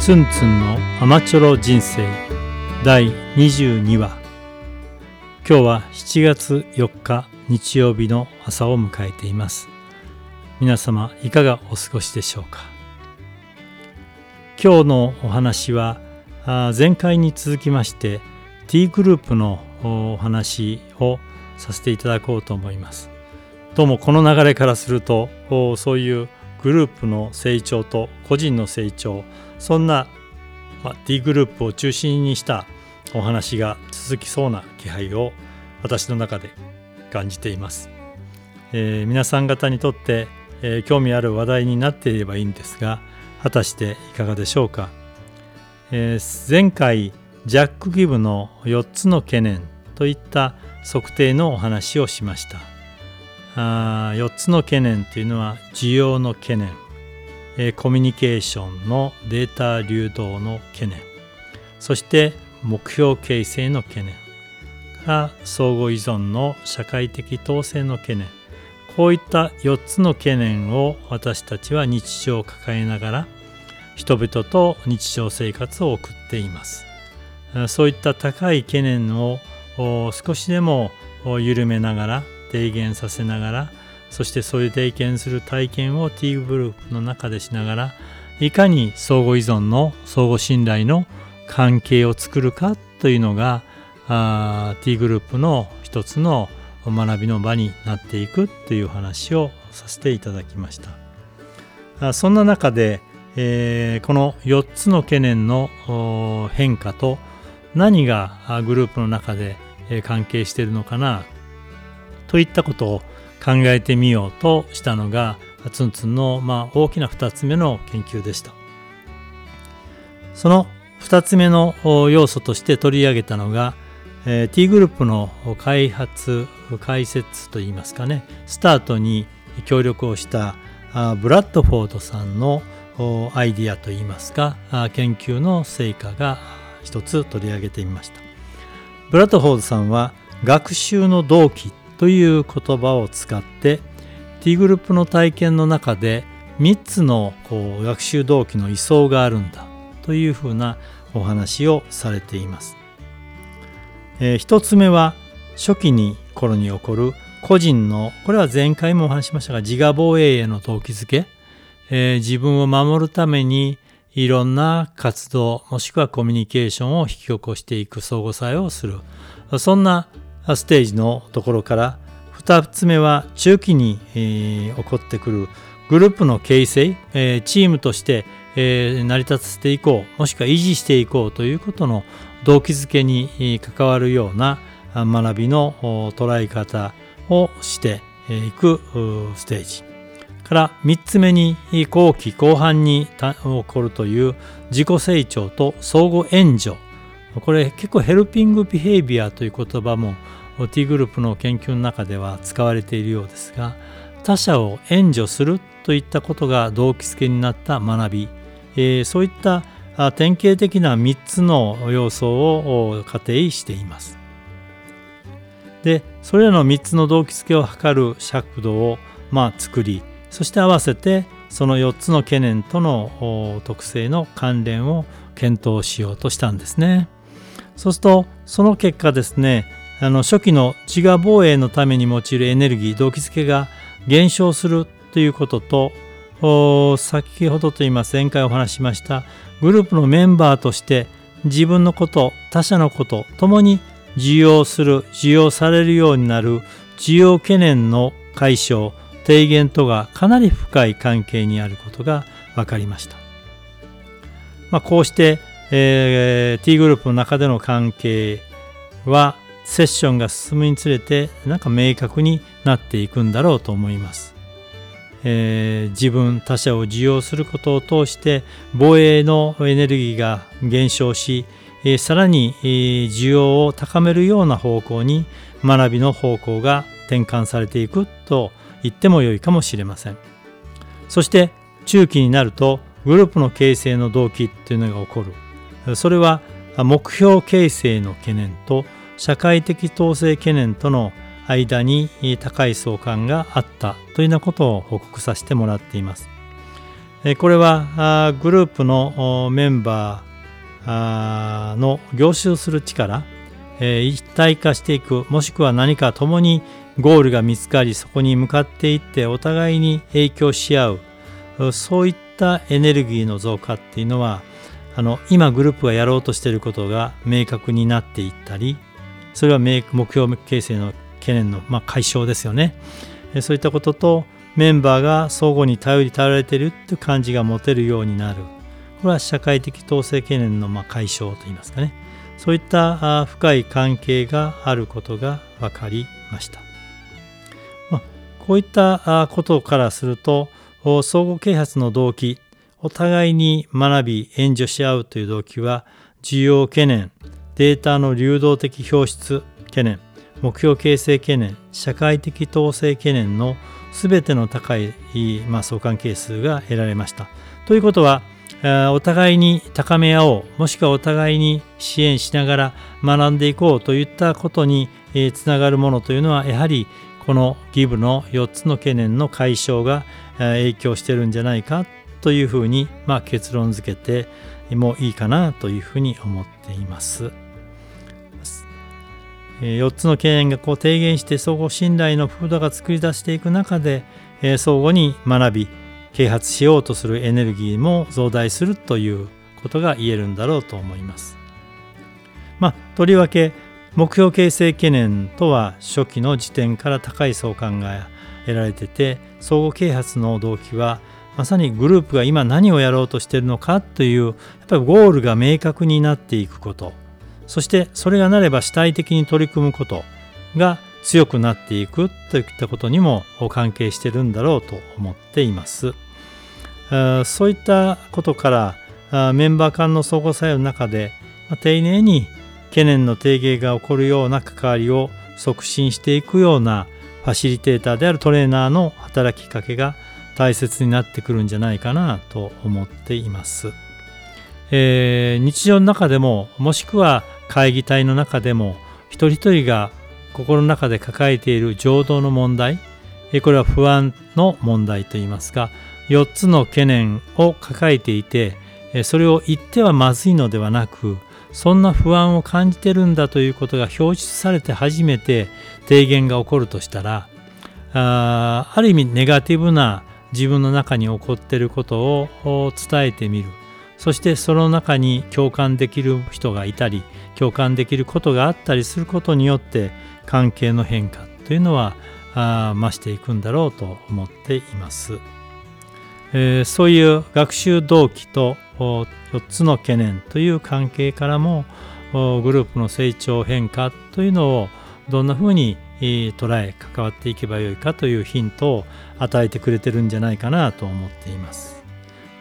ツンツンのアマチュロ人生。第22話。今日は7月4日日曜日の朝を迎えています。皆様いかがお過ごしでしょうか？今日のお話は前回に続きまして T グループのお話をさせていただこうと思います。どうもこの流れからするとそういうグループの成長と個人の成長そんな、ま D グループを中心にしたお話が続きそうな気配を私の中で感じています、えー、皆さん方にとって、えー、興味ある話題になっていればいいんですが果たしていかがでしょうか、えー、前回ジャック・ギブの4つの懸念といった測定のお話をしました。あ4つの懸念というのは需要の懸念、えコミュニケーションのデータ流動の懸念。そして目標形成の懸念。から相互依存の社会的統制の懸念。こういった4つの懸念を私たちは日常を抱えながら人々と日常生活を送っています。そういった高い懸念を少しでも緩めながら低減させながらそしてそういう低減する体験を T グループの中でしながらいかに相互依存の相互信頼の関係を作るかというのが T グループの一つの学びの場になっていくという話をさせていただきました。あそんな中で、えー、この4つの懸念の変化と何がグループの中で関係しているのかなといったことを考えてみようとしたのがツンツンのまあ大きな2つ目の研究でした。その2つ目の要素として取り上げたのが、えー、T グループの開発解説といいますかねスタートに協力をしたブラッドフォードさんのアイディアといいますか研究の成果が一つ取り上げてみましたブラッドフォードさんは学習の動機という言葉を使って T グループの体験の中で3つのこう学習動機の位相があるんだというふうなお話をされています。えー、1つ目は初期に頃に起こる個人のこれは前回もお話しましたが自我防衛への動機づけ、えー、自分を守るためにいろんな活動もしくはコミュニケーションを引き起こしていく相互作用をするそんなステージのところから2つ目は中期に、えー、起こってくるグループの形成、えー、チームとして、えー、成り立たせていこうもしくは維持していこうということの動機づけに関わるような学びの捉え方をしていくステージ。から3つ目に後期後半に起こるという自己成長と相互援助これ結構ヘルピングビヘイビアという言葉も T グループの研究の中では使われているようですが他者を援助するといったことが動機づけになった学び、えー、そういった典型的な3つの要素を仮定しています。でそれらの3つの動機づけを図る尺度をまあ作りそして合わせてその4つの懸念との特性の関連を検討しようとしたんですね。そうするとその結果ですねあの初期の自我防衛のために用いるエネルギー動機づけが減少するということと先ほどと言います前回お話しましたグループのメンバーとして自分のこと他者のことともに受容する受容されるようになる需要懸念の解消低減とがかなり深い関係にあることが分かりました、まあ、こうして、えー、T グループの中での関係はセッションが進むにつれてなんか明確になっていくんだろうと思います。えー、自分他者を受容することを通して防衛のエネルギーが減少し、えー、さらに、えー、需要を高めるような方向に学びの方向が転換されていくと言っても良いかもしれません。そして中期になるとグループの形成の動機っていうのが起こる。それは目標形成の懸念と社会的統制懸念との間に高い相関があったというようなことを報告させてもらっています。これはグループのメンバーの凝集する力一体化していくもしくは何か共にゴールが見つかりそこに向かっていってお互いに影響し合うそういったエネルギーの増加っていうのはあの今グループがやろうとしていることが明確になっていったりそれは目標形成の懸念の、まあ、解消ですよね。そういったこととメンバーが相互に頼り頼られてるという感じが持てるようになる。これは社会的統制懸念のま解消といいますかね。そういった深い関係があることが分かりました、まあ、こういったことからすると相互啓発の動機お互いに学び援助し合うという動機は需要懸念データの流動的表出懸念目標形成懸念社会的統制懸念の全ての高い、ま、相関係数が得られました。ということはお互いに高め合おうもしくはお互いに支援しながら学んでいこうといったことにつながるものというのはやはりこのギブの4つの懸念の解消が影響してるんじゃないかというふうに、まあ、結論付けてもいいかなというふうに思っています。4つの経営がこう提言して相互信頼の風土が作り出していく中で相互に学び啓発しようとするエネルギーも増大するということが言えるんだろうと思います。まあ、とりわけ目標形成懸念とは初期の時点から高い相関が得られてて相互啓発の動機はまさにグループが今何をやろうとしているのかというやっぱりゴールが明確になっていくことそしてそれがなれば主体的に取り組むことが強くなっていくといったことにも関係してるんだろうと思っています。そういったことからメンバー間の相互作用の中で丁寧に懸念の低減が起こるような関わりを促進していくようなファシリテーターであるトレーナーの働きかけが大切になってくるんじゃないかなと思っています。えー、日常の中でももしくは会議体の中でも一人一人が心の中で抱えている情動の問題これは不安の問題といいますか4つの懸念を抱えていてそれを言ってはまずいのではなくそんな不安を感じてるんだということが表出されて初めて提言が起こるとしたらあある意味ネガティブな自分の中に起こっていることを伝えてみる。そしてその中に共感できる人がいたり共感できることがあったりすることによって関係の変化というのはあ増していくんだろうと思っています、えー、そういう学習動機と4つの懸念という関係からもグループの成長変化というのをどんなふうに捉え関わっていけばよいかというヒントを与えてくれてるんじゃないかなと思っています。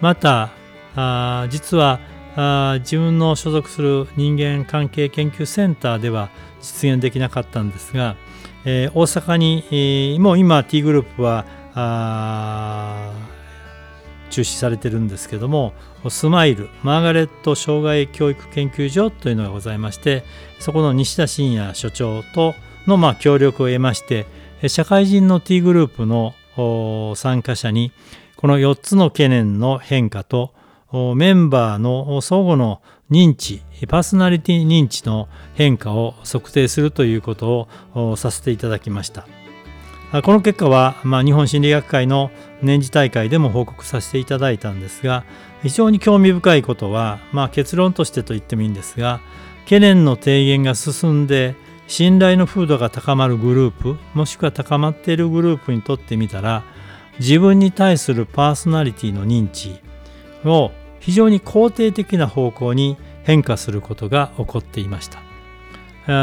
またあ実はあ自分の所属する人間関係研究センターでは実現できなかったんですが、えー、大阪に、えー、もう今 T グループは中止されてるんですけどもスマイルマーガレット障害教育研究所というのがございましてそこの西田信也所長とのまあ協力を得まして社会人の T グループの参加者にこの4つの懸念の変化とメンバーの相互の認知パーソナリティ認知の変化を測定するということをさせていただきました。この結果は、まあ、日本心理学会の年次大会でも報告させていただいたんですが非常に興味深いことは、まあ、結論としてと言ってもいいんですが懸念の低減が進んで信頼の風土が高まるグループもしくは高まっているグループにとってみたら自分に対するパーソナリティの認知を非常に肯定的な方向に変化することが起こっていました。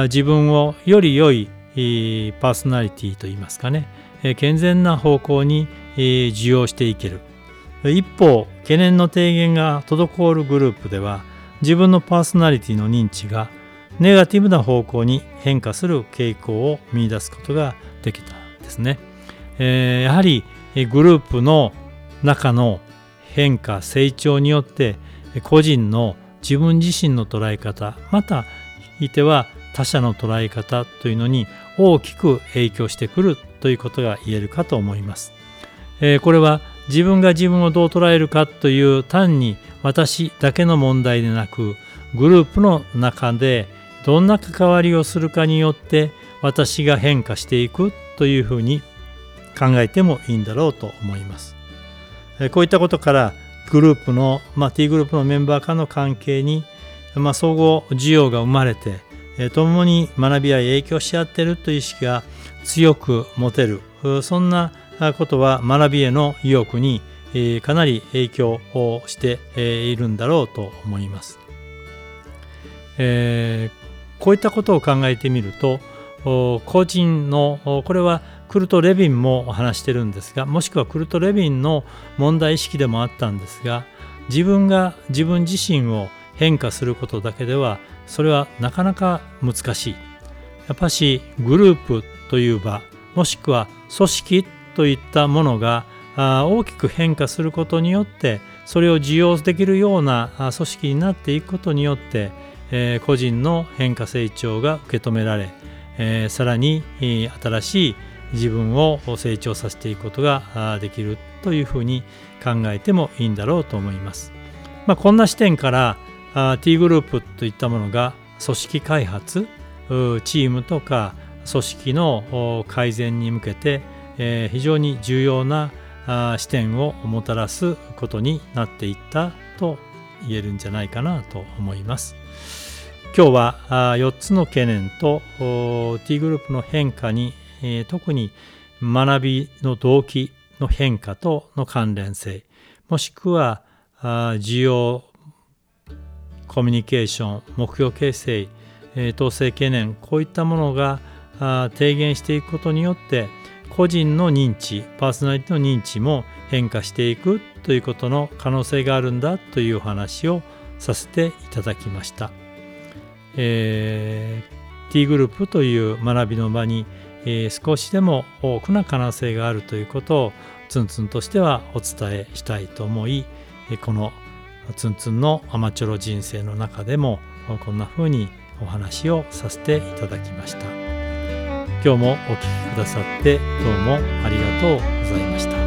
自分をより良いパーソナリティといいますかね。健全な方向に受容していける。一方懸念の低減が滞るグループでは自分のパーソナリティの認知がネガティブな方向に変化する傾向を見いだすことができたんですね、えやはりグループの中の変化成長によって個人の自分自身の捉え方またひいては他者の捉え方というのに大きく影響してくるということが言えるかと思います。えこれは自分が自分をどう捉えるかという単に私だけの問題でなくグループの中でどんな関わりをするかによって私が変化していくというふうに考えてもいいんだろうと思います。こういったことからグループの、まあ、T グループのメンバー間の関係に、まあ、相互需要が生まれて共に学び合い影響し合っているという意識が強く持てるそんなことは学びへの意欲にかなり影響をしているんだろうと思います。えー、こういったことを考えてみると個人のこれはクルト・レビンも話してるんですがもしくはクルト・レビンの問題意識でもあったんですが自分が自分自身を変化することだけではそれはなかなか難しい。やっぱしグループという場もしくは組織といったものが大きく変化することによってそれを受容できるような組織になっていくことによってえ個人の変化成長が受け止められえさらに新しい自分を成長させていくことができるというふうに考えてもいいんだろうと思います。まあ、こんな視点からあ T グループといったものが組織開発チームとか組織の改善に向けてえ非常に重要な視点をもたらすことになっていったと言えるんじゃないかなと思います。今日は4つの懸念と T グループの変化に特に学びの動機の変化との関連性もしくは需要コミュニケーション目標形成統制懸念こういったものが低減していくことによって個人の認知パーソナリティの認知も変化していくということの可能性があるんだというお話をさせていただきました。えー、T グループという学びの場に、えー、少しでも多くな可能性があるということをツンツンとしてはお伝えしたいと思いこのツンツンのアマチュロ人生の中でもこんな風にお話をさせていただきました今日もお聴きくださってどうもありがとうございました